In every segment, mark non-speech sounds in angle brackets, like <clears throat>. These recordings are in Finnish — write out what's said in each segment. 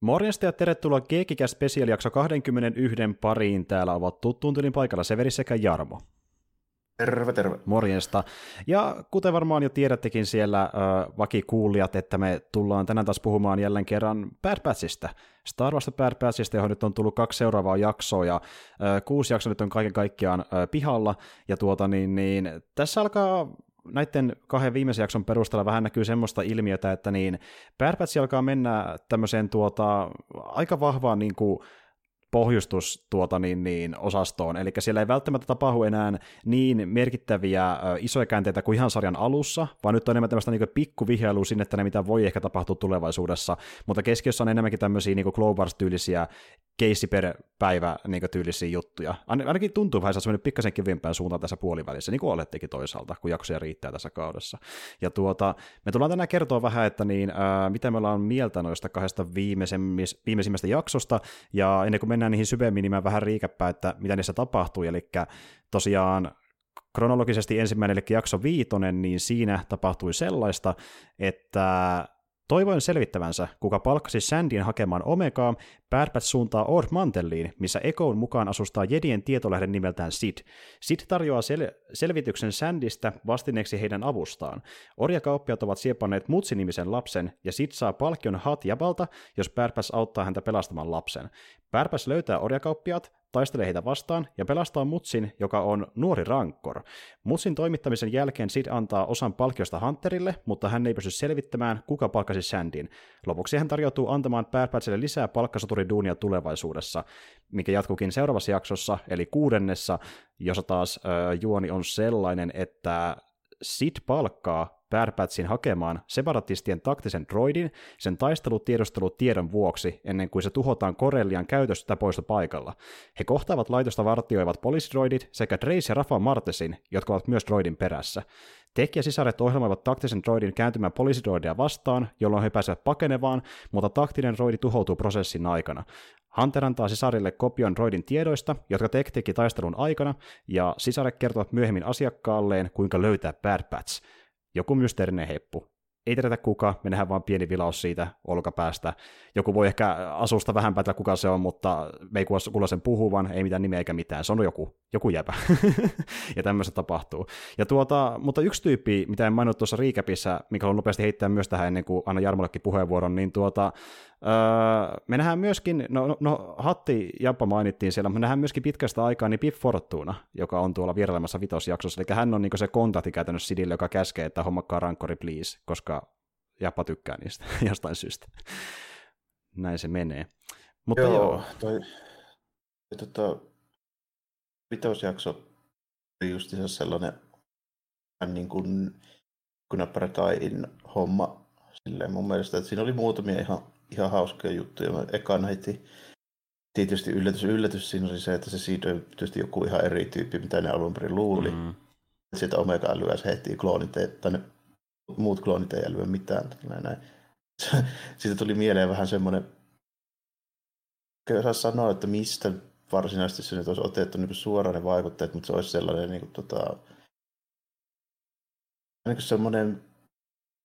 Morjesta ja tervetuloa Geekikä Special jakso 21 pariin. Täällä ovat tuttuun tylin paikalla Severi sekä Jarmo. Terve, terve. Morjesta. Ja kuten varmaan jo tiedättekin siellä äh, vakikuulijat, että me tullaan tänään taas puhumaan jälleen kerran Bad Batchista. Star Wars Bad Batchista, johon nyt on tullut kaksi seuraavaa jaksoa, ja äh, kuusi jaksoa nyt on kaiken kaikkiaan äh, pihalla. Ja tuota niin, niin tässä alkaa näiden kahden viimeisen jakson perusteella vähän näkyy semmoista ilmiötä, että niin Bad Batch alkaa mennä tämmöiseen tuota, aika vahvaan niin kuin, pohjustus tuota niin, niin, osastoon, eli siellä ei välttämättä tapahdu enää niin merkittäviä ö, isoja käänteitä kuin ihan sarjan alussa, vaan nyt on enemmän tämmöistä niin pikkuvihjailua sinne tänne, mitä voi ehkä tapahtua tulevaisuudessa, mutta keskiössä on enemmänkin tämmöisiä niin Clovars-tyylisiä keissi per päivä niin tyylisiä juttuja. Ainakin tuntuu vähän, että se on mennyt pikkasen kevyempään suuntaan tässä puolivälissä, niin kuin olettekin toisaalta, kun jaksoja riittää tässä kaudessa. Ja tuota, me tullaan tänään kertoa vähän, että niin, ää, mitä me ollaan mieltä noista kahdesta viimeisimmästä jaksosta, ja ennen kuin mennään niihin syvemmin, niin mä vähän riikäppää, että mitä niissä tapahtuu, eli tosiaan kronologisesti ensimmäinen, eli jakso viitonen, niin siinä tapahtui sellaista, että Toivoen selvittävänsä, kuka palkkasi Sandin hakemaan Omegaa, Bad suuntaa Ord Mantelliin, missä Ekoon mukaan asustaa Jedien tietolähden nimeltään Sid. Sid tarjoaa sel- selvityksen Sandista vastineeksi heidän avustaan. Orjakauppiat ovat siepanneet Mutsi-nimisen lapsen, ja Sid saa palkion Hat Jabalta, jos Batch auttaa häntä pelastamaan lapsen. Batch löytää orjakauppiat, taistelee heitä vastaan ja pelastaa Mutsin, joka on nuori rankkor. Mutsin toimittamisen jälkeen Sid antaa osan palkkiosta Hunterille, mutta hän ei pysty selvittämään, kuka palkkasi Sandin. Lopuksi hän tarjoutuu antamaan Batchille lisää palkkasoturiduunia tulevaisuudessa, mikä jatkuukin seuraavassa jaksossa, eli kuudennessa, jossa taas äh, juoni on sellainen, että Sid palkkaa Bad Batchin hakemaan separatistien taktisen droidin sen taistelutiedustelutiedon vuoksi ennen kuin se tuhotaan Corellian käytöstä poista paikalla. He kohtaavat laitosta vartioivat poliisidroidit sekä Trace ja Rafa Martesin, jotka ovat myös droidin perässä. Tekijä sisaret ohjelmoivat taktisen droidin kääntymään poliisidroidia vastaan, jolloin he pääsevät pakenevaan, mutta taktinen droidi tuhoutuu prosessin aikana. Hunter antaa sisarille kopion droidin tiedoista, jotka Tech teki taistelun aikana, ja sisaret kertovat myöhemmin asiakkaalleen, kuinka löytää Bad. Joku mysteerinen heppu. Ei tiedetä kuka, me nähdään vain pieni vilaus siitä olkapäästä. Joku voi ehkä asusta vähän päätellä kuka se on, mutta me ei kuulla sen puhuvan, ei mitään nimeä eikä mitään. Se on joku, joku jäpä. <laughs> ja tämmöistä tapahtuu. Ja tuota, mutta yksi tyyppi, mitä en maininnut tuossa riikäpissä, mikä on nopeasti heittää myös tähän ennen kuin anna Jarmollekin puheenvuoron, niin tuota, Öö, me nähdään myöskin, no, no, no Hatti Jappa mainittiin siellä, mutta me nähdään myöskin pitkästä aikaa niin Pip Fortuna, joka on tuolla vierailemassa vitosjaksossa, eli hän on niin se kontakti käytännössä Sidille, joka käskee, että hommakkaa rankkori please, koska Jappa tykkää niistä <laughs> jostain syystä. Näin se menee. Mutta joo, joo. Toi, tota, vitosjakso oli just sellainen niin kuin, kun homma silleen mun mielestä, että siinä oli muutamia ihan ihan hauskoja juttuja. Mä ekan heti tietysti yllätys, yllätys siinä oli se, että se siitä on tietysti joku ihan eri tyyppi, mitä ne alun perin luuli. Mm. Sitten Omega-älyä se heti kloonit, tai ne muut kloonit ei älyä mitään. Näin, näin. <laughs> Siitä tuli mieleen vähän semmoinen, kyllä sanoa, että mistä varsinaisesti se nyt olisi otettu niin suoraan ne vaikutteet, mutta se olisi sellainen niin kuin, tota, niin kuin semmoinen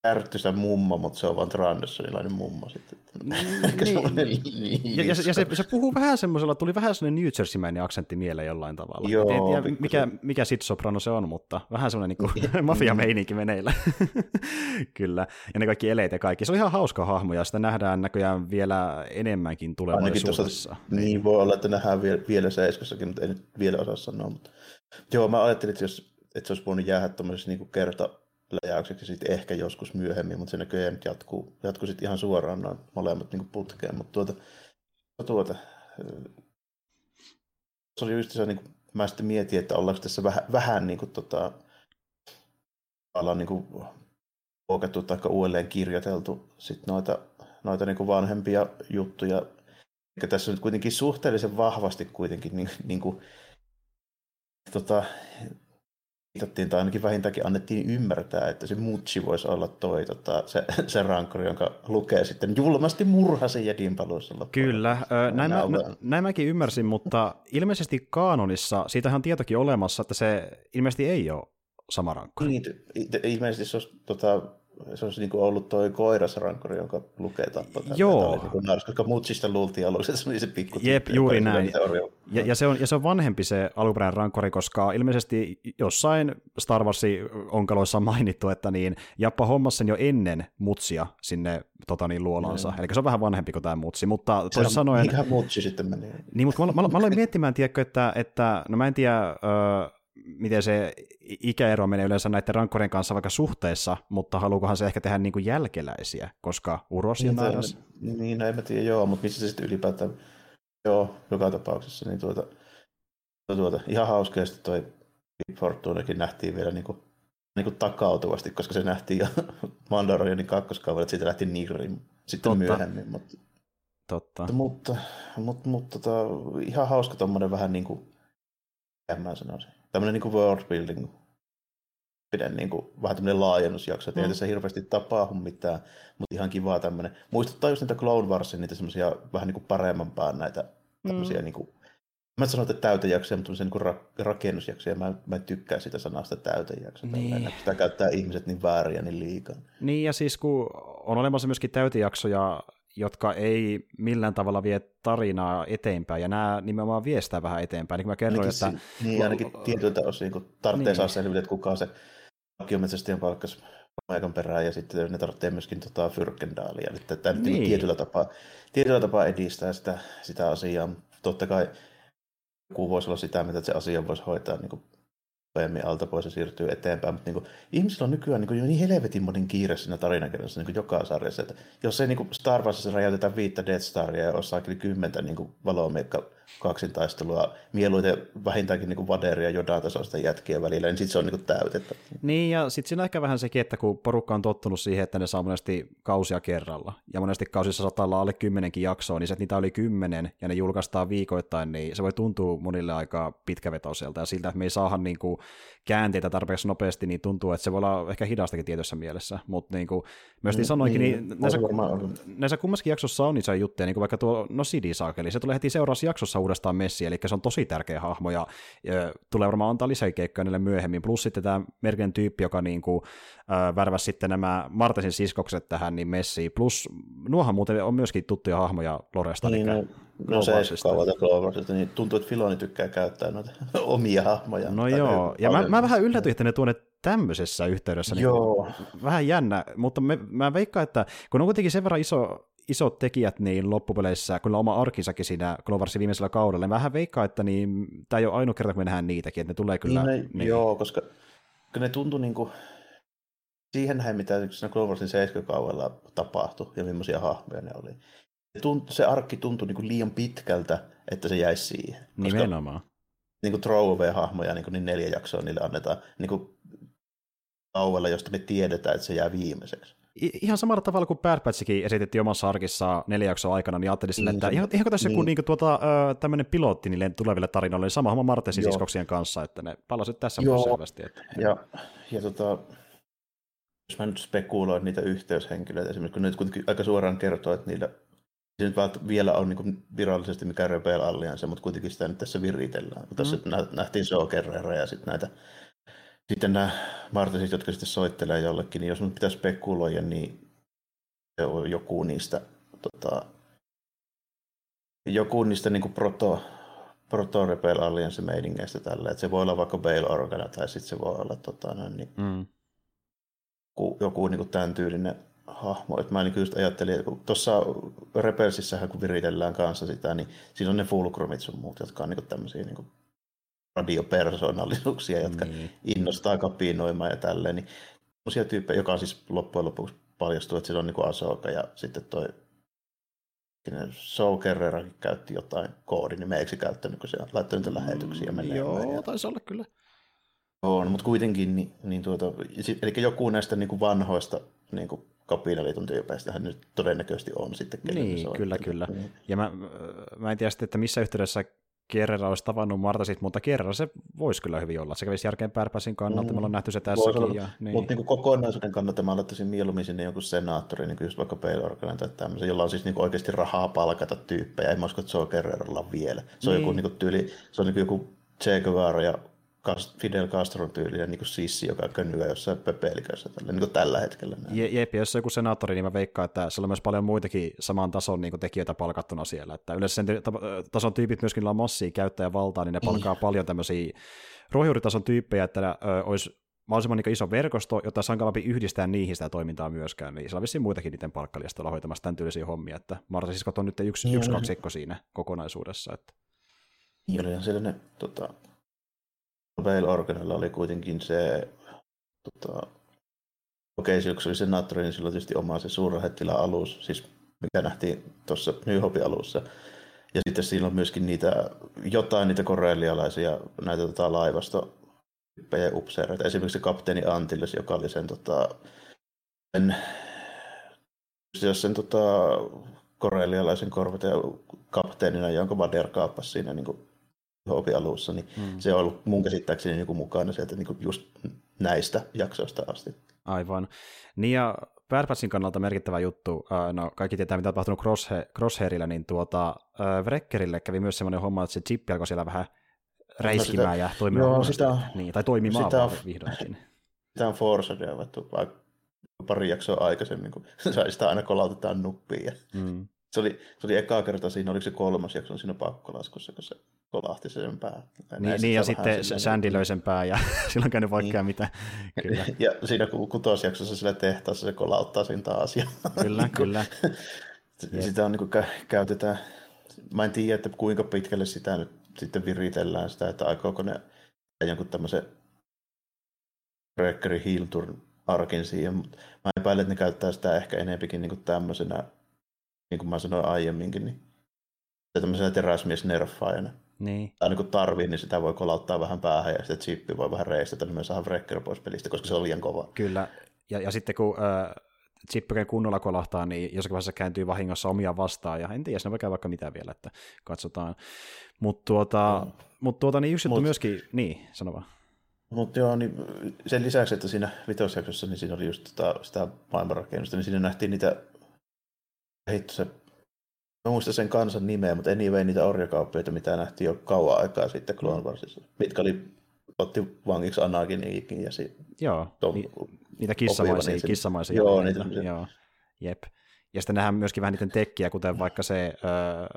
ärtysä mummo, mutta se on vaan Trandersonilainen mummo sitten. niin. <laughs> niin. Ja, ja, se, ja se, se, puhuu vähän semmoisella, tuli vähän semmoinen New Jersey-mäinen aksentti mieleen jollain tavalla. Joo, en tiedä, mikä, mikä sit soprano se on, mutta vähän semmoinen <laughs> niin mafia-meininki meneillä. <laughs> Kyllä, ja ne kaikki eleet ja kaikki. Se on ihan hauska hahmo, ja sitä nähdään näköjään vielä enemmänkin tulevaisuudessa. Tuossa, niin, voi olla, että nähdään vielä, vielä seiskassakin, mutta en vielä osaa sanoa. Mutta... Joo, mä ajattelin, että, jos, että se olisi voinut jäädä tuommoisessa niin kerta läjäykseksi sitten ehkä joskus myöhemmin, mutta se näköjään nyt jatkuu, jatkuu sitten ihan suoraan noin molemmat niin putkeen. Mutta tuota, tuota, se oli just se, niin kuin, mä sitten mietin, että ollaanko tässä vähän, vähän niin kuin, tota, ollaan niin kuin, muokattu tai uudelleen kirjoiteltu sit noita, noita niin kuin vanhempia juttuja. Eikä tässä nyt kuitenkin suhteellisen vahvasti kuitenkin niin, niin kuin, tota, viitattiin, tai ainakin vähintäänkin annettiin ymmärtää, että se Mutsi voisi olla toi, tota, se, se rankkori, jonka lukee sitten julmasti murhasi Jedin paluissa Kyllä, näin, mä, näin mäkin ymmärsin, mutta ilmeisesti kaanonissa, siitähän on tietokin olemassa, että se ilmeisesti ei ole sama rankkori. Niin, ilmeisesti se olisi tota, se olisi niin kuin ollut toi koirasrankori, jonka lukee tappaa. Joo. Oli niin kuin nars, koska Mutsista luultiin aluksi, että se oli se pikku Jep, juuri näin. Ja, ja, se on, ja se on vanhempi se alkuperäinen rankori, koska ilmeisesti jossain Star Warsin onkaloissa on mainittu, että niin Jappa hommasi sen jo ennen Mutsia sinne tota niin, luolansa. Mm. Eli se on vähän vanhempi kuin tämä Mutsi, mutta toisin sanoen... Mikä Mutsi sitten meni? Niin, mutta mä, mä, mä aloin miettimään, tiedätkö, että, että no mä en tiedä, öö, miten se ikäero menee yleensä näiden rankkorien kanssa vaikka suhteessa, mutta haluukohan se ehkä tehdä niin kuin jälkeläisiä, koska uros ja määräs. Niin, niin, no en mä tiedä, joo, mutta missä se sitten ylipäätään, joo, joka tapauksessa, niin tuota, tuota ihan sitten toi Big Fortunekin nähtiin vielä niin kuin, niin kuin takautuvasti, koska se nähtiin jo <laughs> Mandalorianin kakkoskaudella, että siitä lähti Nigrin sitten Totta. myöhemmin, mutta Totta. Mutta, mutta, mutta tota, ihan hauska tuommoinen vähän niin kuin, en mä sanoisin, tämmöinen niin kuin world building pidän niin kuin, vähän tämmöinen laajennusjakso, että mm. ei tässä hirveästi tapahdu mitään, mutta ihan kivaa tämmöinen. Muistuttaa just niitä Clone Warsin, niitä semmoisia vähän niin kuin paremman pään näitä tämmöisiä mm. niin kuin, Mä en sano, että täytejaksoja, mutta niin ra- rakennusjaksoja. Mä, mä en tykkää sitä sanasta täytejakso. Niin. Sitä käyttää ihmiset niin vääriä niin liikaa. Niin ja siis kun on olemassa myöskin täytejaksoja, jotka ei millään tavalla vie tarinaa eteenpäin, ja nämä nimenomaan vie sitä vähän eteenpäin. Niin mä kerroin, ainakin, että... Niin, ainakin tietyiltä osin, kun tarvitsee niin. saa selville, että kuka se vakiometsästäjän palkkas paikan perään, ja sitten ne tarvitsee myöskin tota Fyrkendaalia. Että tämä niin. tietyllä, tapaa, tietyllä tapaa edistää sitä, sitä asiaa. Totta kai joku voisi olla sitä, mitä se asia voisi hoitaa niin nopeammin alta pois ja siirtyy eteenpäin, mutta niin kuin, ihmisillä on nykyään niin, kuin, niin helvetin monen kiire siinä tarinakirjassa niin joka sarjassa, että jos ei niin kuin Star Warsissa räjäytetä viittä Death Staria ja osaa kyllä kymmentä niin valomiekka kaksintaistelua, mieluiten vähintäänkin niin Vaderia jodan tasoista jätkiä välillä, niin sitten se on niin täytettä. Niin, ja sitten siinä on ehkä vähän sekin, että kun porukka on tottunut siihen, että ne saa monesti kausia kerralla, ja monesti kausissa saattaa olla alle kymmenenkin jaksoa, niin se, että niitä oli kymmenen, ja ne julkaistaan viikoittain, niin se voi tuntua monille aika pitkävetoiselta, ja siltä, että me ei saada niin kuin käänteitä tarpeeksi nopeasti, niin tuntuu, että se voi olla ehkä hidastakin tietyssä mielessä, mutta niin kuin myös niin sanoinkin, niin, niin näissä, näissä kummassakin jaksossa on isoja juttuja, niin kuin vaikka tuo No Sidi Saakeli, se tulee heti seuraavassa jaksossa uudestaan Messi, eli se on tosi tärkeä hahmo, ja, ja tulee varmaan antaa lisäkeikkoja niille myöhemmin, plus sitten tämä Merken tyyppi, joka niin kuin, äh, värväsi sitten nämä Martesin siskokset tähän, niin Messi, plus nuohan muuten on myöskin tuttuja hahmoja Loresta, niin, eli No, no se kauan niin tuntuu, että Filoni tykkää käyttää noita <laughs> omia hahmoja. No joo, ja mä, mä vähän yllätyin, että ne tuonne tämmöisessä yhteydessä. Niin joo. Niin vähän jännä, mutta me, mä veikkaan, että kun on kuitenkin sen verran iso, isot tekijät niin loppupeleissä, kun oma arkisakin siinä Cloversin viimeisellä kaudella, niin vähän veikkaa, että niin, tämä ei ole ainoa kerta, kun me nähdään niitäkin, että ne tulee kyllä... Niin ne, niin. Joo, koska ne tuntui niin kuin, siihen näin, mitä siinä Cloversin 70 kaudella tapahtui ja millaisia hahmoja ne oli tunt, se arkki tuntui niin kuin liian pitkältä, että se jäisi siihen. Koska Nimenomaan. Niin kuin throwaway-hahmoja, niin, kuin niin neljä jaksoa niille annetaan niin kuin tauolla, josta me tiedetään, että se jää viimeiseksi. Ihan samalla tavalla kuin Bad Batchikin esitettiin omassa arkissa neljä jaksoa aikana, niin ajattelin sille, että ihan, ihan kuin tässä niin. joku niin kuin, tuota, tämmöinen pilotti niille tuleville tarinoille, niin sama homma Martesin siskoksien kanssa, että ne palasit tässä Joo. selvästi. Että... Ja, ja tota, jos mä nyt spekuloin niitä yhteyshenkilöitä, esimerkiksi kun nyt kuitenkin aika suoraan kertoo, että niillä se nyt vielä on niin virallisesti mikä Rebel Alliance, mutta kuitenkin sitä nyt tässä viritellään. Mm. Tässä nähtiin Sokerera ja sitten näitä sitten nämä Martesit, jotka sitten soittelee jollekin, niin jos nyt pitäisi spekuloida, niin se on joku niistä, tota, joku niistä niin proto, proto Rebel Alliance meiningeistä tällä, että se voi olla vaikka Bail Organa tai sitten se voi olla tota, niin, mm. joku, joku niin tämän tyylinen hahmo. Että mä niin just ajattelin, että tuossa Rebelsissähän kun viritellään kanssa sitä, niin siinä on ne fulcrumit sun muut, jotka on niin tämmöisiä niin radiopersonallisuuksia, jotka niin. innostaa kapinoimaan ja tälleen. Niin semmoisia tyyppejä, joka on siis loppujen lopuksi paljastuu, että siinä on niin Asoka ja sitten toi Soul Kerrerakin käytti jotain koodinimeeksi käyttänyt, kun se on laittanut niitä lähetyksiä mm, Joo, taisi olla kyllä. On, mutta kuitenkin, niin, niin tuota, eli joku näistä niin kuin vanhoista niin kuin kapinaliiton tyypeistähän nyt todennäköisesti on sitten. Niin, kyllä, kyllä. Ja mä, mä en tiedä sitten, että missä yhteydessä Kerrera olisi tavannut Martasit, mutta Kerrera se voisi kyllä hyvin olla. Se kävisi järkeen pärpäsin kannalta, mm. me ollaan nähty se tässäkin. Ja, niin. Mutta niin kokonaisuuden kannalta mä aloittaisin mieluummin sinne jonkun senaattori, niin kuin just vaikka Baylor tai tämmöisen, jolla on siis niin oikeasti rahaa palkata tyyppejä. En mä usko, että se on Kerreralla vielä. Se on mm. joku niin tyyli, se on niin joku Che Guevara ja Fidel Castron tyylinen niin sissi, joka könnyää jossain pöpelikössä tällä, niin tällä hetkellä. Näin. Je, jep, jos se joku senaattori, niin mä veikkaan, että siellä on myös paljon muitakin saman tason niin tekijöitä palkattuna siellä. Että yleensä sen tason tyypit myöskin on massia käyttäjävaltaa, niin ne palkaa mm. paljon tämmöisiä ruohonjuuritason tyyppejä, että ö, olisi mahdollisimman niin iso verkosto, jotta sankalampi yhdistää niihin sitä toimintaa myöskään, niin siellä on vissiin muitakin niiden palkkalistoilla hoitamassa tämän tyylisiä hommia, että Martasiskot on nyt yksi, niin, yksi kaksikko siinä kokonaisuudessa. Että. Niin oli sellainen, tota, Bail Organella oli kuitenkin se, tota, okei, okay, se oli senaattori, niin sillä tietysti oma se suurlähettilän alus, siis mikä nähtiin tuossa New Hopin alussa. Ja sitten siinä on myöskin niitä, jotain niitä korealialaisia näitä tota, laivasto tyyppejä upseereita. Esimerkiksi kapteeni Antilles, joka oli sen, tota, sen jos sen tota, korelialaisen korvata kapteenina, jonka Vader kaappasi siinä niin kuin, alussa, niin hmm. se on ollut mun käsittääkseni niin kuin mukana sieltä niin kuin just näistä jaksoista asti. Aivan. Niin ja Bad kannalta merkittävä juttu, no kaikki tietää mitä on tapahtunut Crosshairilla, niin tuota, Wreckerille kävi myös semmoinen homma, että se chippi alkoi siellä vähän räiskimään no sitä, ja toimimaan. Joo, sitä, niin, tai toimimaan sitä vihdoinkin. <laughs> Sitä on Forsadeavattu pari jaksoa aikaisemmin, kun <laughs> sai sitä aina kolautetaan nuppiin. Ja mm. Se, oli, se oli ekaa kerta siinä, oliko se kolmas jakso siinä pakkolaskussa, kun se kolahti sen pää. Niin, niin ja sitten Sandy löi sen pää ja <laughs> silloin käynyt vaikka niin. mitä. Kyllä. <laughs> Ja siinä kutosjaksossa sillä tehtaassa se kolauttaa sen taas. Ja kyllä, <laughs> kyllä. sitä on niin kuin, käytetään, mä en tiedä, että kuinka pitkälle sitä nyt sitten viritellään sitä, että aikooko ne jonkun tämmöisen Breakerin Hilturn arkin siihen, mutta mä epäilen, että ne käyttää sitä ehkä enempikin niin kuin tämmöisenä, niin kuin mä sanoin aiemminkin, niin tämmöisenä teräsmies-nerfaajana. Niin. Tai niin tarvii, niin sitä voi kolauttaa vähän päähän ja sitten chippi voi vähän reistata, niin me saadaan Wrecker pois pelistä, koska se on liian kova. Kyllä, ja, ja sitten kun äh, chippi kunnolla kolahtaa, niin jossakin vaiheessa kääntyy vahingossa omia vastaan, ja en tiedä, se voi käydä vaikka mitä vielä, että katsotaan. Mutta tuota, mm. mut tuota, niin yksi juttu myöskin, niin, sano vaan. Mutta joo, niin sen lisäksi, että siinä vitosjaksossa, niin siinä oli just tota, sitä maailmanrakennusta, niin siinä nähtiin niitä, heitto se, mä muista sen kansan nimeä, mutta anyway niitä orjakauppioita, mitä nähtiin jo kauan aikaa sitten Clone Warsissa, mitkä oli, otti vangiksi Anakinikin ja si, Joo, Tom, ni, niitä kissamaisia, kissamaisia. Joo, niitä, joo, jep. Ja sitten nähdään myöskin vähän niiden tekkiä, kuten vaikka se öö,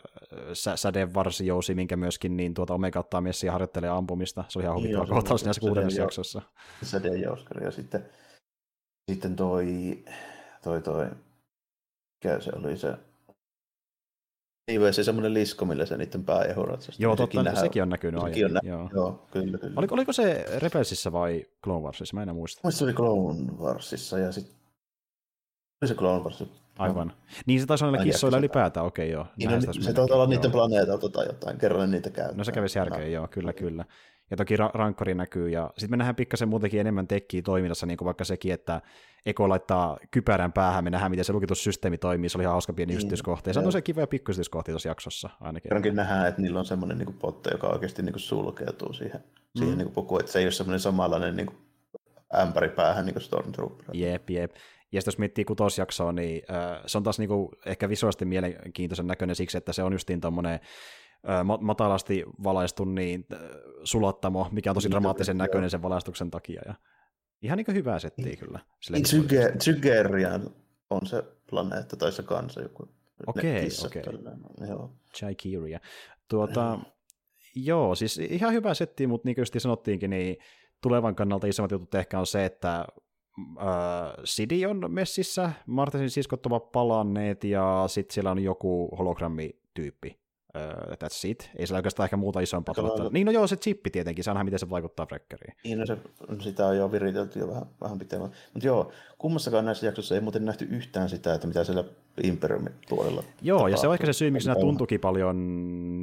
sä, sädevarsijousi, minkä myöskin niin tuota Omega ottaa messiä harjoittelee ampumista. Se oli ihan huvittava niin, kohtaus näissä kuudennessa jaksossa. Sädejouskari ja sitten, sitten toi, toi, toi, mikä se oli se, niin, se semmoinen lisko, millä se niiden pääjehurat. Joo, totta, nähdään, sekin on näkynyt aiemmin. On nä- joo. joo, kyllä, kyllä. Oliko, oliko se Rebelsissa vai Clone Warsissa? Mä en muista. Muista se oli Clone Warsissa ja sitten oli se Clone Wars. Aivan. Niin se taisi olla kissoilla ylipäätään, okei okay, joo. Niin, no, se taitaa olla niiden planeetalta tai jotain, kerran niitä käy. No se kävisi järkeä, joo, kyllä, kyllä. Ja toki ra- rankkori näkyy, ja sitten me nähdään pikkasen muutenkin enemmän tekkiä toiminnassa, niin kuin vaikka sekin, että Eko laittaa kypärän päähän, me nähdään, miten se lukitussysteemi toimii, se oli ihan hauska pieni niin, yksityiskohta, ja se on se kiva ja pikkuistyiskohtia tuossa jaksossa ainakin. Kerrankin nähdään, että niillä on semmoinen niin potte, joka oikeasti niin kuin sulkeutuu siihen, mm. siihen niin kuin että se ei ole semmoinen samanlainen niin kuin ämpäri päähän niin kuin Stormtrooper. Jep, jep. Ja sitten jos miettii kutosjaksoa, niin äh, se on taas niinku ehkä visuaalisesti mielenkiintoisen näköinen siksi, että se on justiin tuommoinen matalasti valaistu niin, sulattamo, mikä on tosi dramaattisen näköinen sen valaistuksen takia. Ja ihan niin hyvää settiä kyllä. Tsygerian on se planeetta tai se kansa joku. Okei, okei. Chaikiria. Tuota, joo, siis ihan hyvä setti, mutta niin kuin sanottiinkin, niin tulevan kannalta isommat jutut ehkä on se, että äh, Sidi on messissä, Martisin siskot ovat palanneet ja sitten siellä on joku hologrammityyppi. Uh, that's it. Ei siellä oikeastaan ehkä muuta isompaa tulotta. Niin no joo, se chippi tietenkin, saa miten se vaikuttaa Frekkeriin. Niin no se, sitä on jo viritelty jo vähän, vähän pitemmän. Mutta joo, kummassakaan näissä jaksoissa ei muuten nähty yhtään sitä, että mitä siellä Imperiumin puolella Joo, tapahtuu. ja se on ehkä se syy, miksi nämä tuntuikin paljon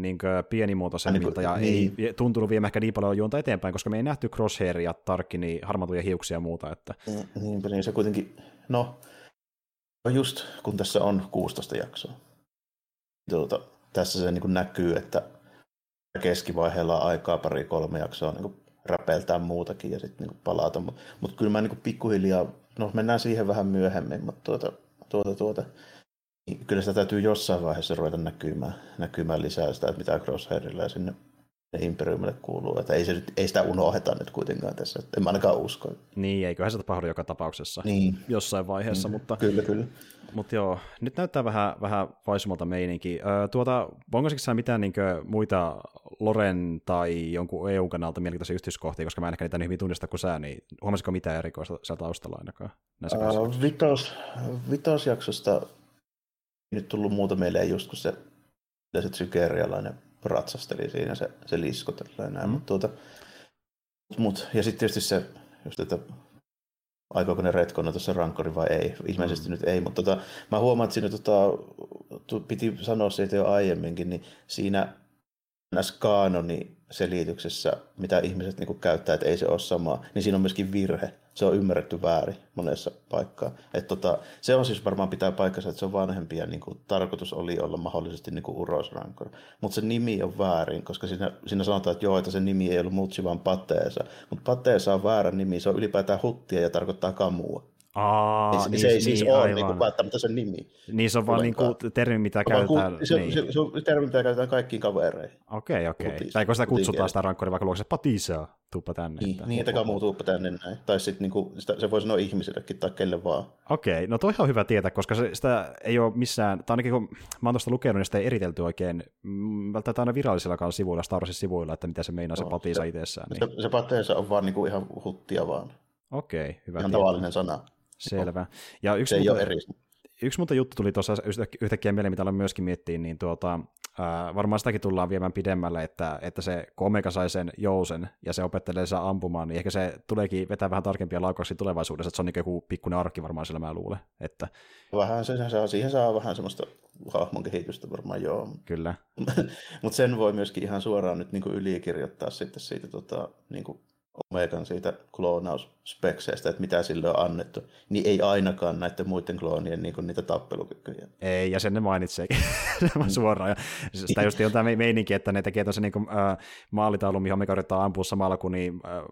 niin pienimuotoisemmilta, ja niin. ei tuntunut viemään ehkä niin paljon juonta eteenpäin, koska me ei nähty Crosshairia, Tarkini, harmatuja hiuksia ja muuta. Että... Niin, niin se kuitenkin, no, just kun tässä on 16 jaksoa, tuota, tässä se niin näkyy, että keskivaiheella on aikaa pari-kolme jaksoa niin räpeltää muutakin ja sitten niin palata. Mutta mut kyllä mä niin pikkuhiljaa, no mennään siihen vähän myöhemmin, mutta tuota, tuota, tuota, niin kyllä sitä täytyy jossain vaiheessa ruveta näkymään, näkymään lisää sitä, että mitä Crosshairilla ja sinne Imperiumille kuuluu. Että ei, se nyt, ei sitä unoheta nyt kuitenkaan tässä. En mä ainakaan usko. Niin, eiköhän se tapahdu joka tapauksessa niin. jossain vaiheessa. Mm, mutta, kyllä, kyllä. Mutta joo, nyt näyttää vähän, vähän vaisumalta meininki. Öö, tuota, onko sä mitään niin muita Loren tai jonkun EU-kanalta mielenkiintoisia yksityiskohtia, koska mä en ehkä niitä niin hyvin tunnista kuin sä, niin huomasitko mitään erikoista siellä taustalla ainakaan? Uh, vitos, vitosjaksosta nyt tullut muuta mieleen just, kun se, se sykerialainen ratsasteli siinä se, se lisko tällainen. Mm. Mutta tuota, mut, ja sitten tietysti se, just, että aikooko ne retkona tuossa rankkori vai ei. Ilmeisesti mm. nyt ei, mutta tota, mä huomaan, että siinä tota, piti sanoa siitä jo aiemminkin, niin siinä näissä kaanoni selityksessä, mitä ihmiset niin käyttää, että ei se ole sama, niin siinä on myöskin virhe. Se on ymmärretty väärin monessa paikkaa. Et tota, se on siis varmaan pitää paikkansa, että se on vanhempia, niin kuin, tarkoitus oli olla mahdollisesti niin kuin. Mutta se nimi on väärin, koska siinä, siinä sanotaan, että joo, että se nimi ei ollut Mutsi, vaan Pateesa. Mutta Pateesa on väärä nimi, se on ylipäätään huttia ja tarkoittaa kamua. Aa, niin, niin, se ei siis niin, ole niin kuin, välttämättä sen nimi. Niin se on vaan niin kuin termi, mitä käytetään. Ku, se, niin. se, se, on termi, mitä käytetään kaikkiin kavereihin. Okei, okay, okei. Okay. Tai kun sitä kutsutaan sitä rankkoria vaikka luokse, patisa, tuuppa tänne. Niin, että, niin, että muu tuuppa tänne näin. Tai sitten niin kuin, sitä, se voi sanoa ihmisillekin tai kelle vaan. Okei, okay, no toi on hyvä tietää, koska se, sitä ei ole missään, tai ainakin kun mä oon tuosta lukenut, niin sitä ei eritelty oikein, mm, välttämättä aina virallisillakaan sivuilla, Star Warsin sivuilla, että mitä se meinaa no, se patisa itsessään. Niin. Se, se patisa on vaan niin kuin ihan huttia vaan. Okei, okay, hyvä Ihan tietää. tavallinen sana. Selvä. Ja yksi, se muuta, ei ole eri. yksi muuta juttu tuli tuossa yhtäkkiä mieleen, mitä aloin myöskin miettiä, niin tuota, ää, varmaan sitäkin tullaan viemään pidemmälle, että, että se kun Omega sai sen jousen ja se opettelee saa ampumaan, niin ehkä se tuleekin vetää vähän tarkempia laukauksia tulevaisuudessa, että se on niin joku pikkuinen arkki varmaan sillä mä luulen. Että... Vähän se, se saa, siihen saa vähän semmoista hahmon kehitystä varmaan joo. Kyllä. <laughs> Mutta sen voi myöskin ihan suoraan nyt niin ylikirjoittaa sitten siitä tota, niin kuin Omegan siitä kloonausspekseistä, että mitä sille on annettu, niin ei ainakaan näiden muiden kloonien niin kuin niitä tappelukykyjä. Ei, ja sen ne mainitseekin <laughs> suoraan. Ja sitä just on tämä meininki, että ne tekee tuossa niin äh, maalitaulun, mihin Omega yrittää ampua samalla, kun niin, äh,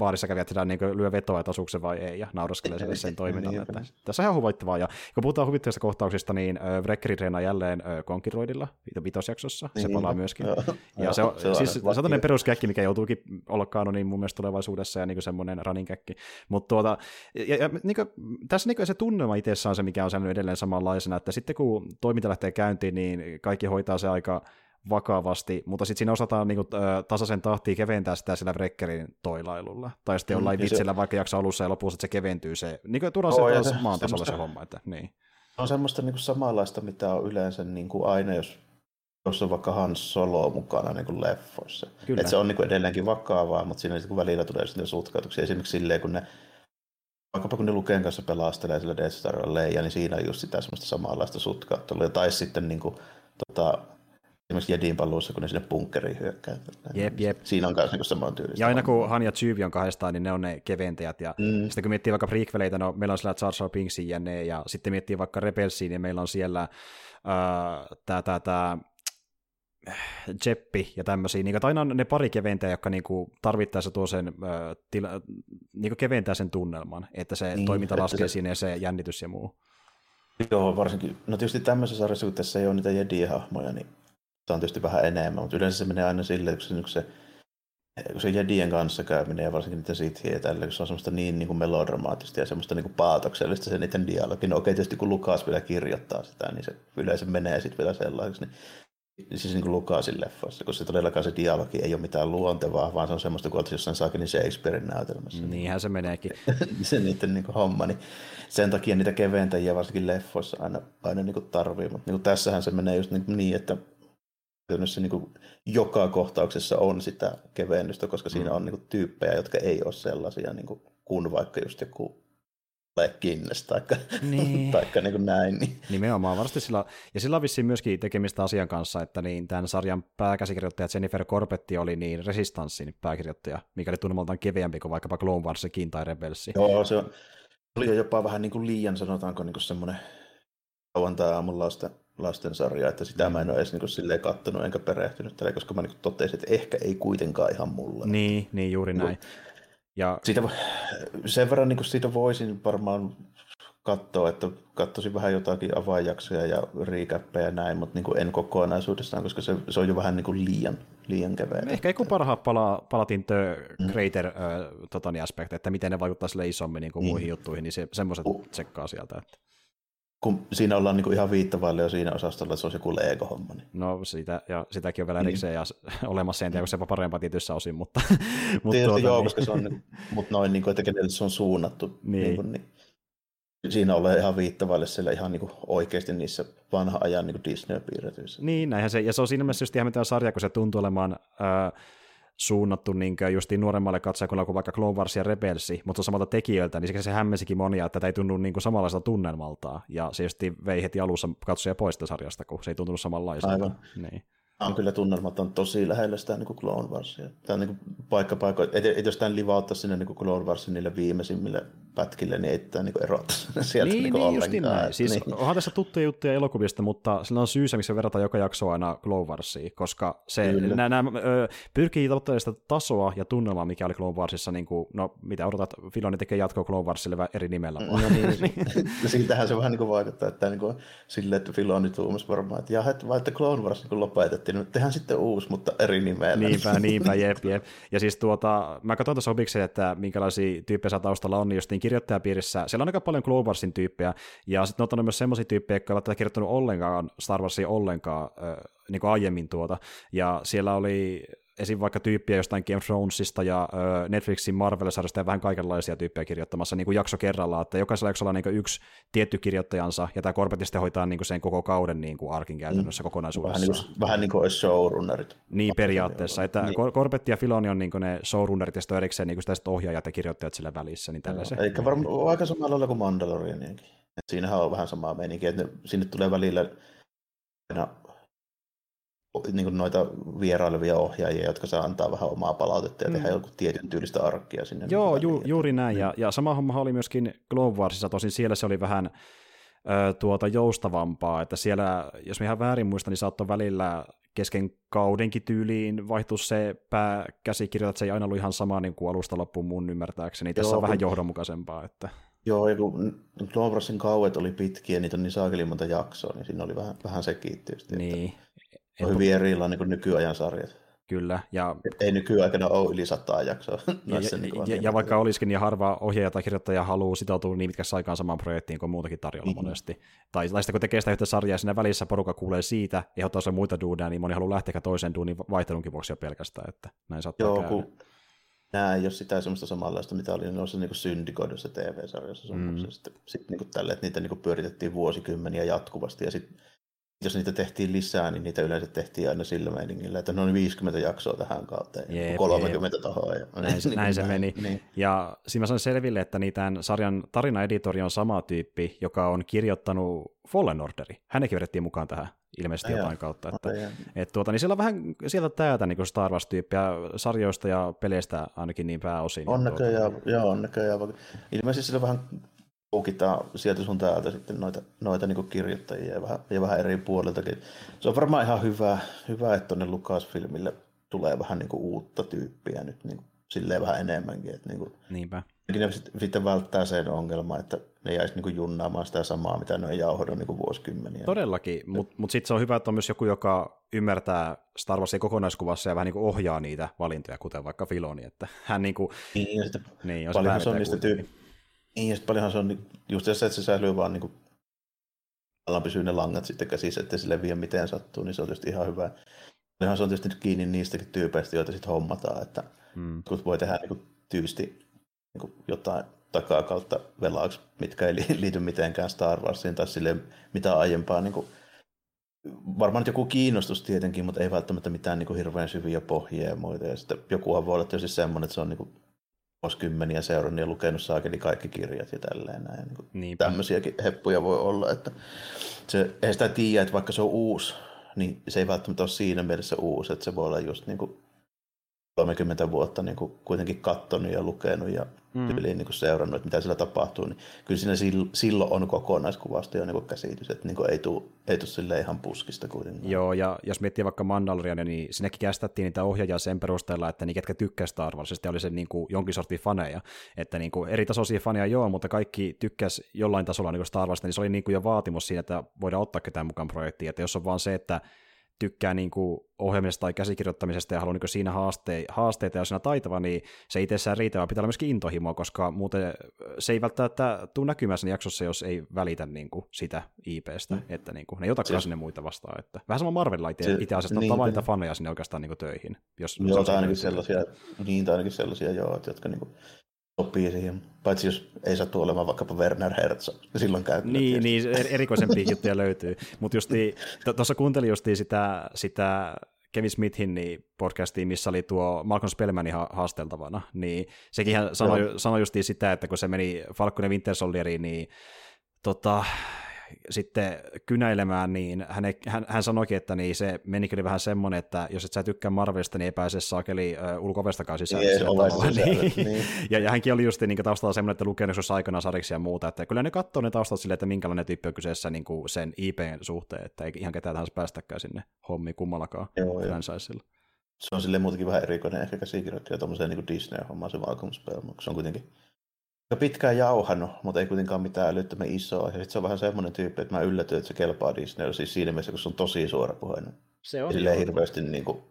baarissa kävijät sitä niin lyö vetoa, että osuuko se vai ei, ja nauraskelee sille sen <laughs> toiminnan. Niin, että, tässä on ihan huvittavaa. Ja kun puhutaan huvittavista kohtauksista, niin äh, Vrekkeri treenaa jälleen äh, Konkiroidilla vitosjaksossa. Se niin, palaa myöskin. Joo, ja se on, se on siis se on tämmöinen peruskäkki, mikä joutuukin olla kaanoniin mun mielestä tulevaisuudessa, ja niin semmoinen running käkki. Mutta tuota, ja, ja, niin kuin, tässä niin kuin se tunnelma itsessä on se, mikä on säilynyt edelleen samanlaisena, että sitten kun toiminta lähtee käyntiin, niin kaikki hoitaa se aika vakavasti, mutta sitten siinä osataan niin kuin, tasaisen tahtiin keventää sitä sillä Wreckerin toilailulla. Tai sitten jollain mm, vitsillä se... vaikka jakso alussa ja lopussa, että se keventyy se, niin kuin turhaan oh, se, maan tasolla se homma. Että, niin. On semmoista niin kuin samanlaista, mitä on yleensä niin kuin aina, jos jos on vaikka Hans Solo mukana niin kuin leffoissa. Kyllä. se on niin kuin edelleenkin vakavaa, mutta siinä niin välillä tulee sitten sutkautuksia. Esimerkiksi silleen, kun ne vaikkapa kun ne Luken kanssa pelastelee sillä Death Star leija, niin siinä on just sitä semmoista samanlaista sutkauttelua. Tai sitten niin kuin, tota, esimerkiksi Jedin paluussa, kun ne sinne bunkkeriin hyökkää. Jep, jep. Siinä on myös niin saman tyylistä. Ja aina kun Han ja Tsyvi on kahdestaan, niin ne on ne keventäjät. Ja mm. sitten kun miettii vaikka prequeleita, no meillä on siellä Jar Jar Pinksin ja ne, ja sitten miettii vaikka Rebelsiin, niin meillä on siellä äh, tämä, tämä, tämä Jeppi ja tämmöisiä, niin aina on ne pari keventäjä, jotka niin kuin, tarvittaessa tuo sen, äh, tila, niin keventää sen tunnelman, että se niin, toiminta laskee se... siinä ja se jännitys ja muu. Joo, varsinkin. No tietysti tämmöisessä sarjassa, kun tässä ei ole niitä Jedi-hahmoja, niin se on tietysti vähän enemmän, mutta yleensä se menee aina silleen, kun se, kun se, kun se Jedien kanssa käyminen ja varsinkin niiden sithien tällä, kun se on semmoista niin, niin kuin melodramaattista ja semmoista niin kuin paatoksellista se niiden dialogi. No okei, tietysti kun Lukas vielä kirjoittaa sitä, niin se yleensä menee sitten vielä sellaiseksi. Niin siis niin kuin Lukasin leffoissa, koska todellakaan se dialogi ei ole mitään luontevaa, vaan se on semmoista kuin jossain saakin Shakespearein näytelmässä. Niinhän se meneekin. <laughs> se niiden niin kuin homma, niin sen takia niitä keventäjiä varsinkin leffoissa aina, aina niin kuin tarvii, mutta niin kuin tässähän se menee just niin, niin että se niin kuin joka kohtauksessa on sitä kevennystä, koska mm. siinä on niin kuin tyyppejä, jotka ei ole sellaisia niin kuin, kuin vaikka just joku Guinness taikka, niin. <laughs> taikka niin kuin näin. Niin. Nimenomaan, varmasti sillä, ja sillä on vissiin myöskin tekemistä asian kanssa, että niin tämän sarjan pääkäsikirjoittaja Jennifer Corbetti oli niin Resistanssin pääkirjoittaja, mikä oli tunnemaltaan keveämpi kuin vaikkapa Clone Warsikin tai Rebelsi. Joo, se oli jo jopa vähän niin kuin liian, sanotaanko niin kuin semmoinen lauantai aamun lasten, lastensarja, että sitä mä en ole edes niin silleen kattonut enkä perehtynyt tälle, koska mä niin totesin, että ehkä ei kuitenkaan ihan mulle. Niin, niin juuri näin. Ja... Siitä, sen verran niin siitä voisin varmaan katsoa, että katsoisin vähän jotakin avainjaksoja ja recappeja ja näin, mutta niin kuin en kokonaisuudessaan, koska se, se on jo vähän niin kuin liian, liian keveä. Ehkä kun parhaat pala, palatin The Greater mm. äh, totani aspekti, että miten ne vaikuttaa sille isommin niin kuin niin. muihin juttuihin, niin se, semmoiset uh. tsekkaa sieltä. Että kun siinä ollaan niin kuin ihan viittavaille jo siinä osastolla, että se on joku Lego-homma. Niin. No sitä, ja sitäkin on vielä erikseen niin. ja <laughs> olemassa, en tiedä, se parempaa tietyissä osin, mutta... mutta <laughs> Tietysti tuota, joo, niin. koska se on, <laughs> mutta noin, niin kuin, että kenelle se on suunnattu. Niin. Niin kuin, niin. Siinä ollaan ihan viittavaille siellä ihan niin kuin oikeasti niissä vanha ajan niin Disney-piirretyissä. Niin, näinhän se, ja se on siinä mielessä just ihan mitään sarja, kun se tuntuu olemaan... Äh, suunnattu niin justiin nuoremmalle katsojakunnalle kuin vaikka Clone Wars ja Rebelsi, mutta samalta tekijöiltä, niin se hämmesikin monia, että tätä ei tunnu niin kuin samanlaista tunnelmaltaa, ja se just vei heti alussa katsoja pois sarjasta, kun se ei tuntunut samanlaiselta. Aivan. Niin on kyllä tunnelmat on tosi lähellä sitä niin kuin Clone Warsia. Tämä on niin paikka paikka, et, et jos tämän livautta sinne niin kuin Clone Warsin niille viimeisimmille pätkille, niin ei tämä niin erota <laughs> sieltä niin, niin, niin ollenkaan. Näin. Siis niin. onhan tässä tuttuja juttuja elokuvista, mutta sillä on syysä, missä verrataan joka jakso aina Clone Warsiin, koska se nämä, nämä, ö, pyrkii toteuttamaan sitä tasoa ja tunnelmaa, mikä oli Clone Warsissa, niin kuin, no mitä odotat, Filoni tekee jatkoa Clone Warsille eri nimellä. No niin, <laughs> niin. siitähän se vähän niin kuin vaikuttaa, että niin kuin, silleen, että Filoni tuumasi varmaan, että jaha, että, että Clone Wars niin lopetettiin, niin tehdään sitten uusi, mutta eri nimellä. Niinpä, <laughs> niinpä, jep, jep. Ja siis tuota, mä katsoin tuossa obikseen, että minkälaisia tyyppejä taustalla on, niin justiin kirjoittajapiirissä, siellä on aika paljon Clone Warsin tyyppejä, ja sitten on myös semmoisia tyyppejä, jotka eivät kirjoittanut ollenkaan Star Warsia ollenkaan, äh, niin kuin aiemmin tuota, ja siellä oli esim. vaikka tyyppiä jostain Game of Thronesista ja ö, Netflixin Marvel-sarjasta ja vähän kaikenlaisia tyyppejä kirjoittamassa niin kuin jakso kerrallaan, että jokaisella jaksolla on niin yksi tietty kirjoittajansa, ja tämä Corbett sitten hoitaa niin kuin sen koko kauden niin kuin arkin käytännössä mm. kokonaisuudessa. Vähän niin kuin, vähän niin kuin olisi showrunnerit. Niin periaatteessa, että niin. Corbett ja Filoni on niin kuin ne showrunnerit, ja sitten erikseen niin kuin sitä ohjaajat ja kirjoittajat sillä välissä. Niin no, eikä varmaan aika samalla lailla kuin Mandalorianienkin. Siinähän on vähän samaa meininkiä, että ne, sinne tulee välillä aina niin kuin noita vierailevia ohjaajia, jotka saa antaa vähän omaa palautetta ja mm. tehdä joku tietyn tyylistä arkkia sinne. Joo, ju, juuri näin. Ja, ja sama homma oli myöskin Clone Warsissa, tosin siellä se oli vähän ö, tuota joustavampaa, että siellä, jos mä ihan väärin muistan, niin saattoi välillä kesken kaudenkin tyyliin vaihtua se pääkäsikirja, että se ei aina ollut ihan sama niin kuin alusta loppuun mun ymmärtääkseni. Tässä Joo, on vähän johdonmukaisempaa. Että... Joo, ja kun Clone Warsin kauet oli pitkiä, niitä on niin saakeli monta jaksoa, niin siinä oli vähän, vähän sekin tietysti. Niin. Että on hyvin erilainen kuin nykyajan sarjat. Kyllä. Ja... Ei nykyaikana ole yli sataa jaksoa. <laughs> Ja, ja, niin ja, ja vaikka olisikin, niin harva ohjaaja tai kirjoittaja haluaa sitoutua niin mitkä aikaan samaan projektiin kuin muutakin tarjolla mm-hmm. monesti. Tai, tai sitten kun tekee sitä yhtä sarjaa ja siinä välissä porukka kuulee siitä ja ottaa se muita duuneja, niin moni haluaa lähteä toiseen duunin vaihtelunkin vuoksi jo pelkästään, että näin saattaa Joo, käydä. Kun nämä ei ole sitä semmoista samanlaista, mitä oli noissa niin syndikoidussa TV-sarjassa. Mm. Sitten, sitten niin tälle, että niitä niin pyöritettiin vuosikymmeniä jatkuvasti ja sitten jos niitä tehtiin lisää, niin niitä yleensä tehtiin aina sillä meiningillä, että noin 50 jaksoa tähän kautta ja 30 jeep. tahoa. Ja, näin, <laughs> niin, näin se meni. Niin. Ja siinä mä sain selville, että niitä sarjan tarinaeditori on sama tyyppi, joka on kirjoittanut Fallen Orderi. Hänenkin vedettiin mukaan tähän ilmeisesti jotain kautta. Että, et tuota, niin siellä on vähän sieltä täältä niin Star Wars-tyyppiä sarjoista ja peleistä ainakin niin pääosin. On näköjään, tuota. joo, on näköjään. Ilmeisesti sillä vähän poukitaan sieltä sun täältä sitten noita, noita niin kirjoittajia ja vähän, ja vähän eri puoliltakin. Se on varmaan ihan hyvä, hyvä että tuonne Lucasfilmille tulee vähän niin kuin uutta tyyppiä nyt niin kuin, silleen vähän enemmänkin. Että niin kuin, Niinpä. Ne sitten välttää sen ongelman, että ne jäisi niin kuin junnaamaan sitä samaa, mitä ne on jauhoidut niin vuosikymmeniä. Todellakin, mutta mut sitten se on hyvä, että on myös joku, joka ymmärtää Star Warsin kokonaiskuvassa ja vähän niin kuin ohjaa niitä valintoja, kuten vaikka Filoni, että hän niin kuin, niin, ja sitten niin, on paljon se on niistä tyyppiä niin, ja paljonhan se on just se, että se säilyy vaan niin kuin, pysyy ne langat sitten käsissä, että se leviä miten sattuu, niin se on tietysti ihan hyvä. Paljonhan se on tietysti kiinni niistäkin tyypeistä, joita sitten hommataan, että hmm. kun voi tehdä niin kuin, tyysti niin kuin jotain takaa kautta velaksi, mitkä ei liity mitenkään Star Warsiin tai sille mitä aiempaa niin kuin, varmaan joku kiinnostus tietenkin, mutta ei välttämättä mitään niin kuin hirveän syviä pohjia ja muita. Ja sitten jokuhan voi olla tietysti semmoinen, että se on niin kuin vuosikymmeniä seurannut ja lukenut saakeli kaikki kirjat ja tälleen näin. Niin tämmöisiäkin heppuja voi olla, että se, ei sitä tiedä, että vaikka se on uusi, niin se ei välttämättä ole siinä mielessä uusi, että se voi olla just niin kuin 30 vuotta niin kuin kuitenkin katsonut ja lukenut ja mm. tyyliin niin kuin seurannut, että mitä siellä tapahtuu, niin kyllä siinä silloin on kokonaiskuvasta jo niin käsitys, että niin kuin ei tule ei tule sille ihan puskista kuitenkaan. Joo, ja jos miettii vaikka Mandaloriania, niin sinnekin kästettiin niitä ohjaajia sen perusteella, että niin ketkä tykkäsivät Star Warsista, oli se niin kuin jonkin sortin faneja. Että niin kuin eri tasoisia faneja joo, mutta kaikki tykkäs jollain tasolla niin kuin Star Warsista, niin se oli niin kuin jo vaatimus siinä, että voidaan ottaa ketään mukaan projektiin. Että jos on vaan se, että tykkää niin kuin ohjelmisesta tai käsikirjoittamisesta ja haluaa niin siinä haaste, haasteita ja siinä taitava, niin se itsessään riitä, vaan pitää olla myöskin intohimoa, koska muuten se ei välttämättä tule näkymään sen jaksossa, jos ei välitä niin kuin sitä IPstä, mm. että niin kuin, ne ei otakaan siis, sinne muita vastaan. Että, vähän sama Marvelilla itse, itse asiassa niin, ottaa vain faneja sinne oikeastaan niin kuin töihin. Jos, joo, tai ainakin sellaisia, niin, tai ainakin sellaisia, joo, jotka niin kuin sopii siihen. Paitsi jos ei sattu olemaan vaikkapa Werner Herzog, silloin käy. Niin, niin erikoisempia juttuja löytyy. Mutta tuossa kuuntelin justiin sitä, sitä Kevin Smithin niin podcastiin, missä oli tuo Malcolm Spellmanin ha- haasteltavana, niin sekin hän sanoi, sanoi justiin sitä, että kun se meni Falcon ja Winter Soldieriin, niin tota, sitten kynäilemään, niin hän, hän, hän sanoikin, että niin se meni kyllä vähän semmoinen, että jos et sä tykkää Marvelista, niin ei pääse saakeli uh, ulkovestakaan sisään. Niin, tavalla, niin. niin. <laughs> ja, ja, hänkin oli just niin taustalla semmoinen, että lukenut jos aikana sariksi ja muuta, että kyllä ne katsoo ne taustat silleen, että minkälainen tyyppi on kyseessä niin kuin sen IPn suhteen, että ei ihan ketään tahansa päästäkään sinne hommiin kummallakaan franchisella. Se on silleen muutenkin vähän erikoinen ehkä käsikirjoittaja tuommoiseen niin Disney-hommaan se Spellman, se on kuitenkin pitkään jauhannut, mutta ei kuitenkaan mitään älyttömän isoa. Ja sitten se on vähän semmoinen tyyppi, että mä yllätyin, että se kelpaa Disneyllä siis siinä mielessä, kun se on tosi suorapuheinen. Se on. Silleen hirveästi niin kuin,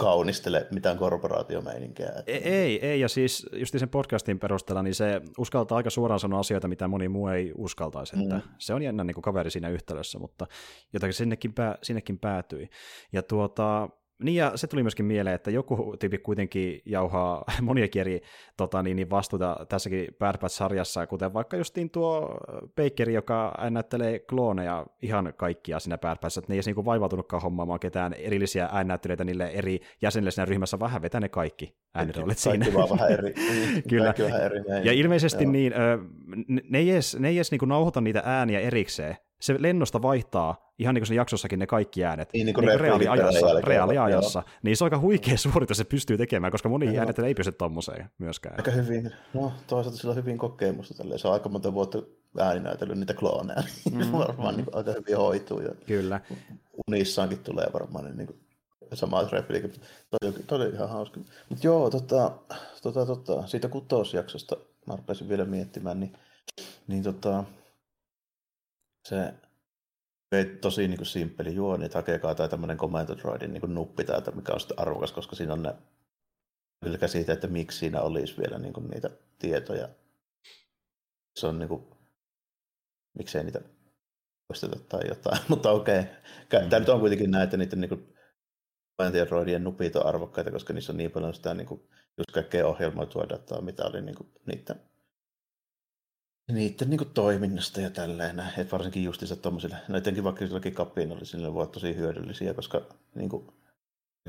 kaunistele mitään korporaatiomeininkiä. Ei, ei, ei, ja siis just sen podcastin perusteella, niin se uskaltaa aika suoraan sanoa asioita, mitä moni muu ei uskaltaisi. Että mm. Se on jännä niin kuin kaveri siinä yhtälössä, mutta jotakin sinnekin, pää, sinnekin päätyi. Ja tuota, niin ja se tuli myöskin mieleen, että joku tyyppi kuitenkin jauhaa <laughs> monia eri tota, niin, niin vastuuta tässäkin Bad Batch-sarjassa, kuten vaikka justiin tuo Bakeri, joka näyttelee klooneja ihan kaikkia siinä Bad Batch, että ne ei edes niin vaivautunutkaan hommaamaan ketään erillisiä äännäyttelijöitä niille eri jäsenille siinä ryhmässä, vähän vetää ne kaikki ääniroolit siinä. Kaikki vaan vähän eri. <laughs> Kyllä. Vähän eri ja ilmeisesti Joo. niin, ne ei edes, ne ei edes niin nauhoita niitä ääniä erikseen, se lennosta vaihtaa ihan niin kuin sen jaksossakin ne kaikki äänet niin, niin kuin niin reaaliajassa, reaaliajassa. niin se on aika huikea suoritus, se pystyy tekemään, koska moni äänet ei pysty tommoseen myöskään. Aika hyvin, no toisaalta sillä on hyvin kokemusta tälleen. se on aika monta vuotta ääninäytellyt niitä klooneja, niin <laughs> mm. varmaan niin aika hyvin hoituu. Ja Kyllä. Unissaankin tulee varmaan niin kuin samat repliikit. Toi, toi oli ihan hauska. Mutta joo, tota, tota, tota, siitä kutosjaksosta mä rupesin vielä miettimään, niin, niin tota, se ei tosi niin kuin simppeli juoni, että hakekaa tai tämmöinen komentodroidin niin nuppi täältä, mikä on sitten arvokas, koska siinä on ne kyllä siitä, että miksi siinä olisi vielä niin kuin niitä tietoja. Se on niin kuin, miksei niitä poisteta tai jotain, <laughs> mutta okei. Okay. Tämä nyt on kuitenkin näitä niiden niin komentodroidien nupit on arvokkaita, koska niissä on niin paljon sitä niin kuin, just kaikkea ohjelmoitua dataa, mitä oli niin kuin, niiden niiden niin kuin, toiminnasta ja tälleen. Et varsinkin justiinsa tuommoisille, no etenkin vaikka jollakin kapinallisille voi olla tosi hyödyllisiä, koska niin kuin,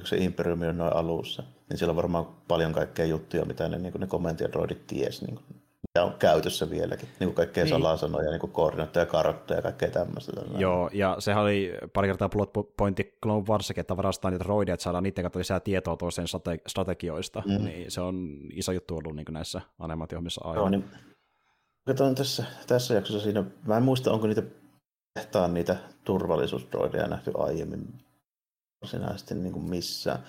se imperiumi on noin alussa, niin siellä on varmaan paljon kaikkea juttuja, mitä ne, niin kuin ne kommentidroidit ties, niin kuin, mitä on käytössä vieläkin. Niin kuin kaikkea niin. salasanoja, niin kuin koordinaatteja, karttoja ja kaikkea tämmöistä. Tällainen. Joo, ja sehän oli pari kertaa plot pointti Clone Warssakin, että varastaa niitä droideja, että saadaan niiden kautta lisää tietoa toisen strategioista. Mm. Niin se on iso juttu ollut niin näissä animaatiohommissa aina. Joo, niin Katsotaan tässä, tässä jaksossa siinä, mä en muista, onko niitä tehtaan niitä turvallisuusdroideja nähty aiemmin varsinaisesti niin kuin missään.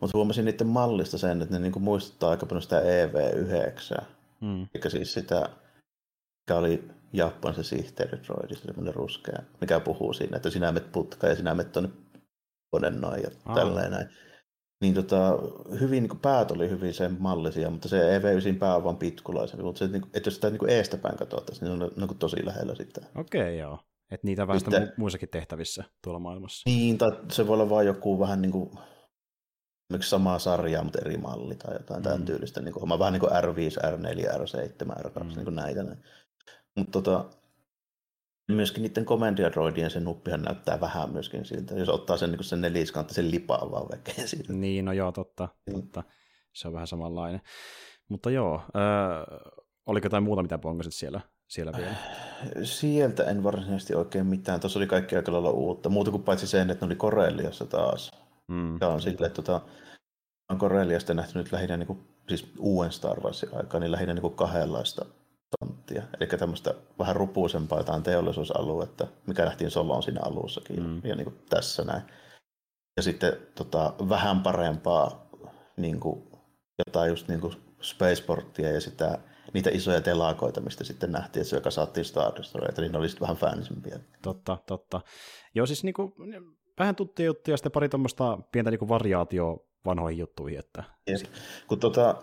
Mutta huomasin niiden mallista sen, että ne niin kuin muistuttaa aika paljon sitä EV9. Mm. Eli siis sitä, mikä oli Japan se sihteeridroidi, semmoinen ruskea, mikä puhuu siinä, että sinä met putkaan ja sinä met tuonne noin ja Aa. tälleen näin. Niin tota, hyvin, niin päät oli hyvin sen mallisia, mutta se EV9 pää on vaan pitkulaisen. Mutta se, niin kuin, että jos sitä niin kuin eestäpäin katsottaisiin, niin se on niin kuin tosi lähellä sitä. Okei, okay, joo. Että niitä on vähän muissakin tehtävissä tuolla maailmassa. Niin, tai se voi olla vaan joku vähän niin kuin, esimerkiksi samaa sarjaa, mutta eri malli tai jotain mm. tämän tyylistä. Niin kuin, vähän niin kuin R5, R4, R7, R2, mm. niin kuin näitä. Mutta tota, myöskin niiden komendiadroidien se nuppihan näyttää vähän myöskin siltä, jos ottaa sen, niin sen neliskanttisen lipaan vaan vekeen siitä. Niin, no joo, totta, totta. Se on vähän samanlainen. Mutta joo, öö, oliko jotain muuta, mitä pongasit siellä, siellä vielä? Sieltä en varsinaisesti oikein mitään. Tuossa oli kaikki aika lailla uutta. Muuta kuin paitsi sen, että ne oli Koreliassa taas. Mm. Ja on silleen, tota, on Corelliasta nähty nyt lähinnä niin kuin, siis uuden Star Warsin aikaa, niin lähinnä niin kuin kahdenlaista tonttia. Eli tämmöistä vähän rupuusempaa jotain teollisuusaluetta, mikä nähtiin Soloon siinä alussakin mm. ja niin kuin tässä näin. Ja sitten tota, vähän parempaa niin kuin, jotain just niin kuin Spaceporttia ja sitä, niitä isoja telakoita, mistä sitten nähtiin, että se joka saatiin Star Destroyereita, niin ne oli sitten vähän fäänisempiä. Totta, totta. Joo, siis niin kuin, vähän tuttuja juttuja ja sitten pari tuommoista pientä niin kuin variaatio vanhoihin juttuihin. Että... Yes. Kun, tota,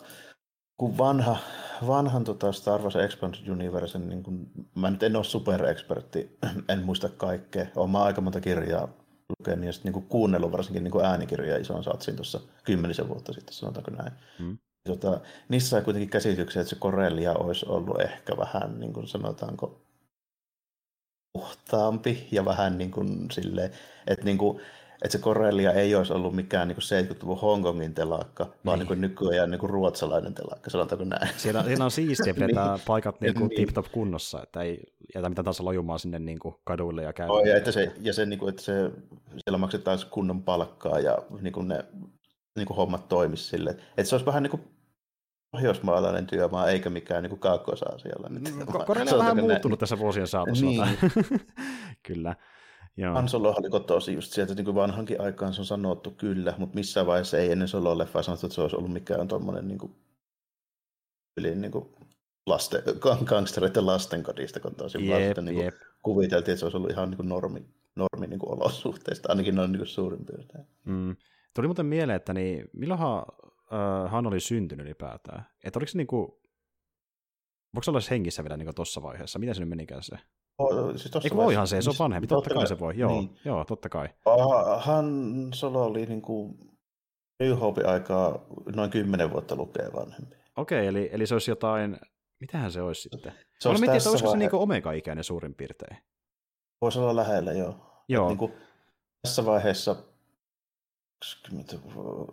kun vanha, vanhan tota Star Wars Expanded Universe, niin kun, mä nyt en ole superekspertti, <clears throat> en muista kaikkea, olen mä aika monta kirjaa lukenut ja sitten niin kuunnellut varsinkin niin äänikirjoja ison satsin tuossa kymmenisen vuotta sitten, sanotaanko näin. Hmm. Tota, niissä sai kuitenkin käsityksen, että se Corellia olisi ollut ehkä vähän, niin kuin sanotaanko, puhtaampi ja vähän niin kuin silleen, että niin kuin, että se Corellia ei olisi ollut mikään niin 70-luvun Hongkongin telakka, niin. vaan niin kuin nykyään niin ruotsalainen telakka, sanotaanko näin. Siellä, siellä on siistiä, pidetään <laughs> niin. paikat niin kuin niin. tip-top kunnossa, että ei jätä mitään taas lojumaan sinne niin kuin kaduille ja käydä. Oh, ja, että se, ja se, niin kuin, että se, siellä maksetaan kunnon palkkaa ja niin kuin ne niin kuin hommat toimisi sille. Että se olisi vähän niin kuin pohjoismaalainen työmaa, eikä mikään niin kaakkois-Aasialla. Mm, Korea on vähän muuttunut tässä vuosien saatossa. Niin. <laughs> kyllä. Han Solo oli tosi just sieltä niin kuin vanhankin aikaan se on sanottu kyllä, mutta missään vaiheessa ei ennen Solo-leffaa sanottu, että se olisi ollut mikään tuommoinen niin kuin, yli niin kuin lasten, gangstereiden lastenkodista, kun tosi yep, niin kuin, kuviteltiin, että se olisi ollut ihan niin kuin normi, normi niin kuin olosuhteista, ainakin noin niin kuin suurin piirtein. Mm. Tuli muuten mieleen, että niin, milloinhan äh, Han oli syntynyt ylipäätään? Että oliko se niin kuin, voiko se olla hengissä vielä niin tuossa vaiheessa? Miten se nyt menikään se? Oh, siis Eikö voihan se, se on vanhempi, totta kai se voi, joo, niin. joo totta kai. Han Solo oli niin kuin New Hope-aikaa noin kymmenen vuotta lukee vanhempi. Okei, okay, eli, eli se olisi jotain, mitähän se olisi sitten? Se olisi mietin, että olisiko se niin omega-ikäinen suurin piirtein? Voisi olla lähellä, joo. joo. niin kuin tässä vaiheessa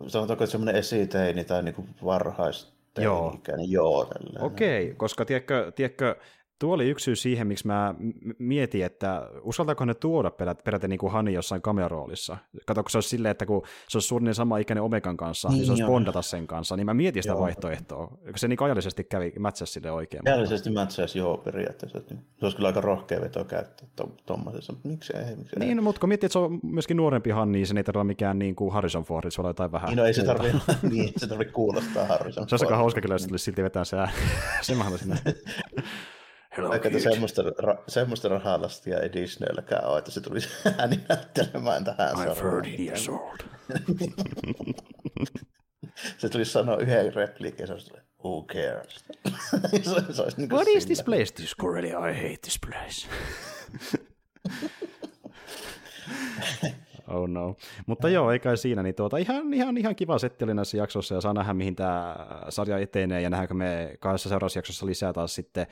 sanotaanko, että semmoinen esiteini tai niin varhaisteini joo. ikäinen, joo. Okei, okay, koska tiedätkö, tiedätkö tuo oli yksi syy siihen, miksi mä mietin, että uskaltaako ne tuoda peräti niin kuin Hani jossain kameroolissa. Kato, kun se olisi silleen, että kun se olisi suunnilleen sama ikäinen Omegan kanssa, niin, niin se olisi bondata sen kanssa, niin mä mietin sitä joo. vaihtoehtoa. Se niin ajallisesti kävi mätsäsi sille oikein. Ajallisesti mätsäsi, joo, periaatteessa. Se olisi kyllä aika rohkea veto käyttää tuommoisessa, mutta miksi ei? Miksi niin, ei? mutta kun miettii, että se on myöskin nuorempi Hanni, niin se ei tarvitse mikään niin kuin Harrison Ford, se on jotain vähän. Niin, no ei se tarvitse, <laughs> niin, se tarvitse kuulostaa Harrison Se olisi aika hauska kyllä, jos silti vetää se ääni. <laughs> se mä haluaisin <laughs> Hello, Vaikka semmoista, ra- semmoista rahalastia ei Disneylläkään ole, että se tulisi <laughs> ääni näyttelemään tähän I'm 30 years old. <laughs> se tulisi sanoa yhden repliikin, se olisi who cares? <laughs> se, se olisi niin What is this place? This Corellia, I hate this place. oh no. Mutta joo, ei kai siinä, niin tuota, ihan, ihan, ihan kiva setti oli näissä jaksoissa ja saa nähdä, mihin tämä sarja etenee ja nähdäänkö me kahdessa seuraavassa jaksossa lisää taas sitten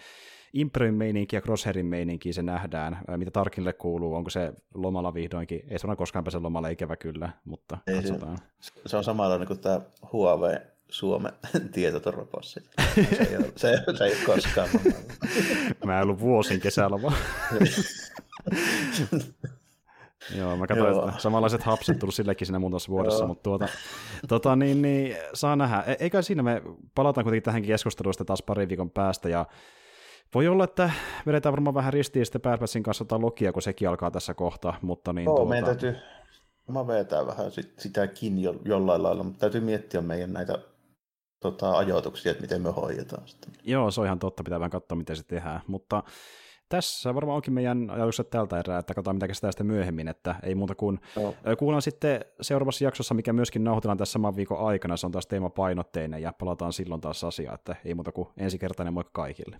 Imperin meininki ja Crosshairin meininki se nähdään, mitä Tarkille kuuluu, onko se lomalla vihdoinkin, ei se koskaan pääse lomalle, ikävä kyllä, mutta ei, katsotaan. Se, se on samalla kuin tämä Huawei Suomen <laughs> tietoturvapossi. Se ei ole, se, se ei ole koskaan <laughs> Mä en ollut vuosin kesäloma. <laughs> Joo, mä katsoin, Joo. että samanlaiset hapset tullut sillekin siinä muutamassa vuodessa, mutta tuota, tuota niin, niin, saa nähdä. E- eikä siinä me palataan kuitenkin tähänkin keskusteluun pari parin viikon päästä, ja voi olla, että vedetään varmaan vähän ristiin sitten Bad kanssa tai Lokia, kun sekin alkaa tässä kohtaa, mutta niin... Joo, tuota... meidän täytyy mä vetää vähän sit, sitäkin jo, jollain lailla, mutta täytyy miettiä meidän näitä tota, ajatuksia, että miten me hoidetaan sitä. Joo, se on ihan totta, pitää vähän katsoa, miten se tehdään, mutta tässä varmaan onkin meidän ajatukset tältä erää, että katsotaan mitä käsitään sitten myöhemmin, että ei muuta kuin no. kuullaan sitten seuraavassa jaksossa, mikä myöskin nauhoitellaan tässä saman viikon aikana, se on taas teemapainotteinen ja palataan silloin taas asiaan, että ei muuta kuin ensikertainen moikka kaikille.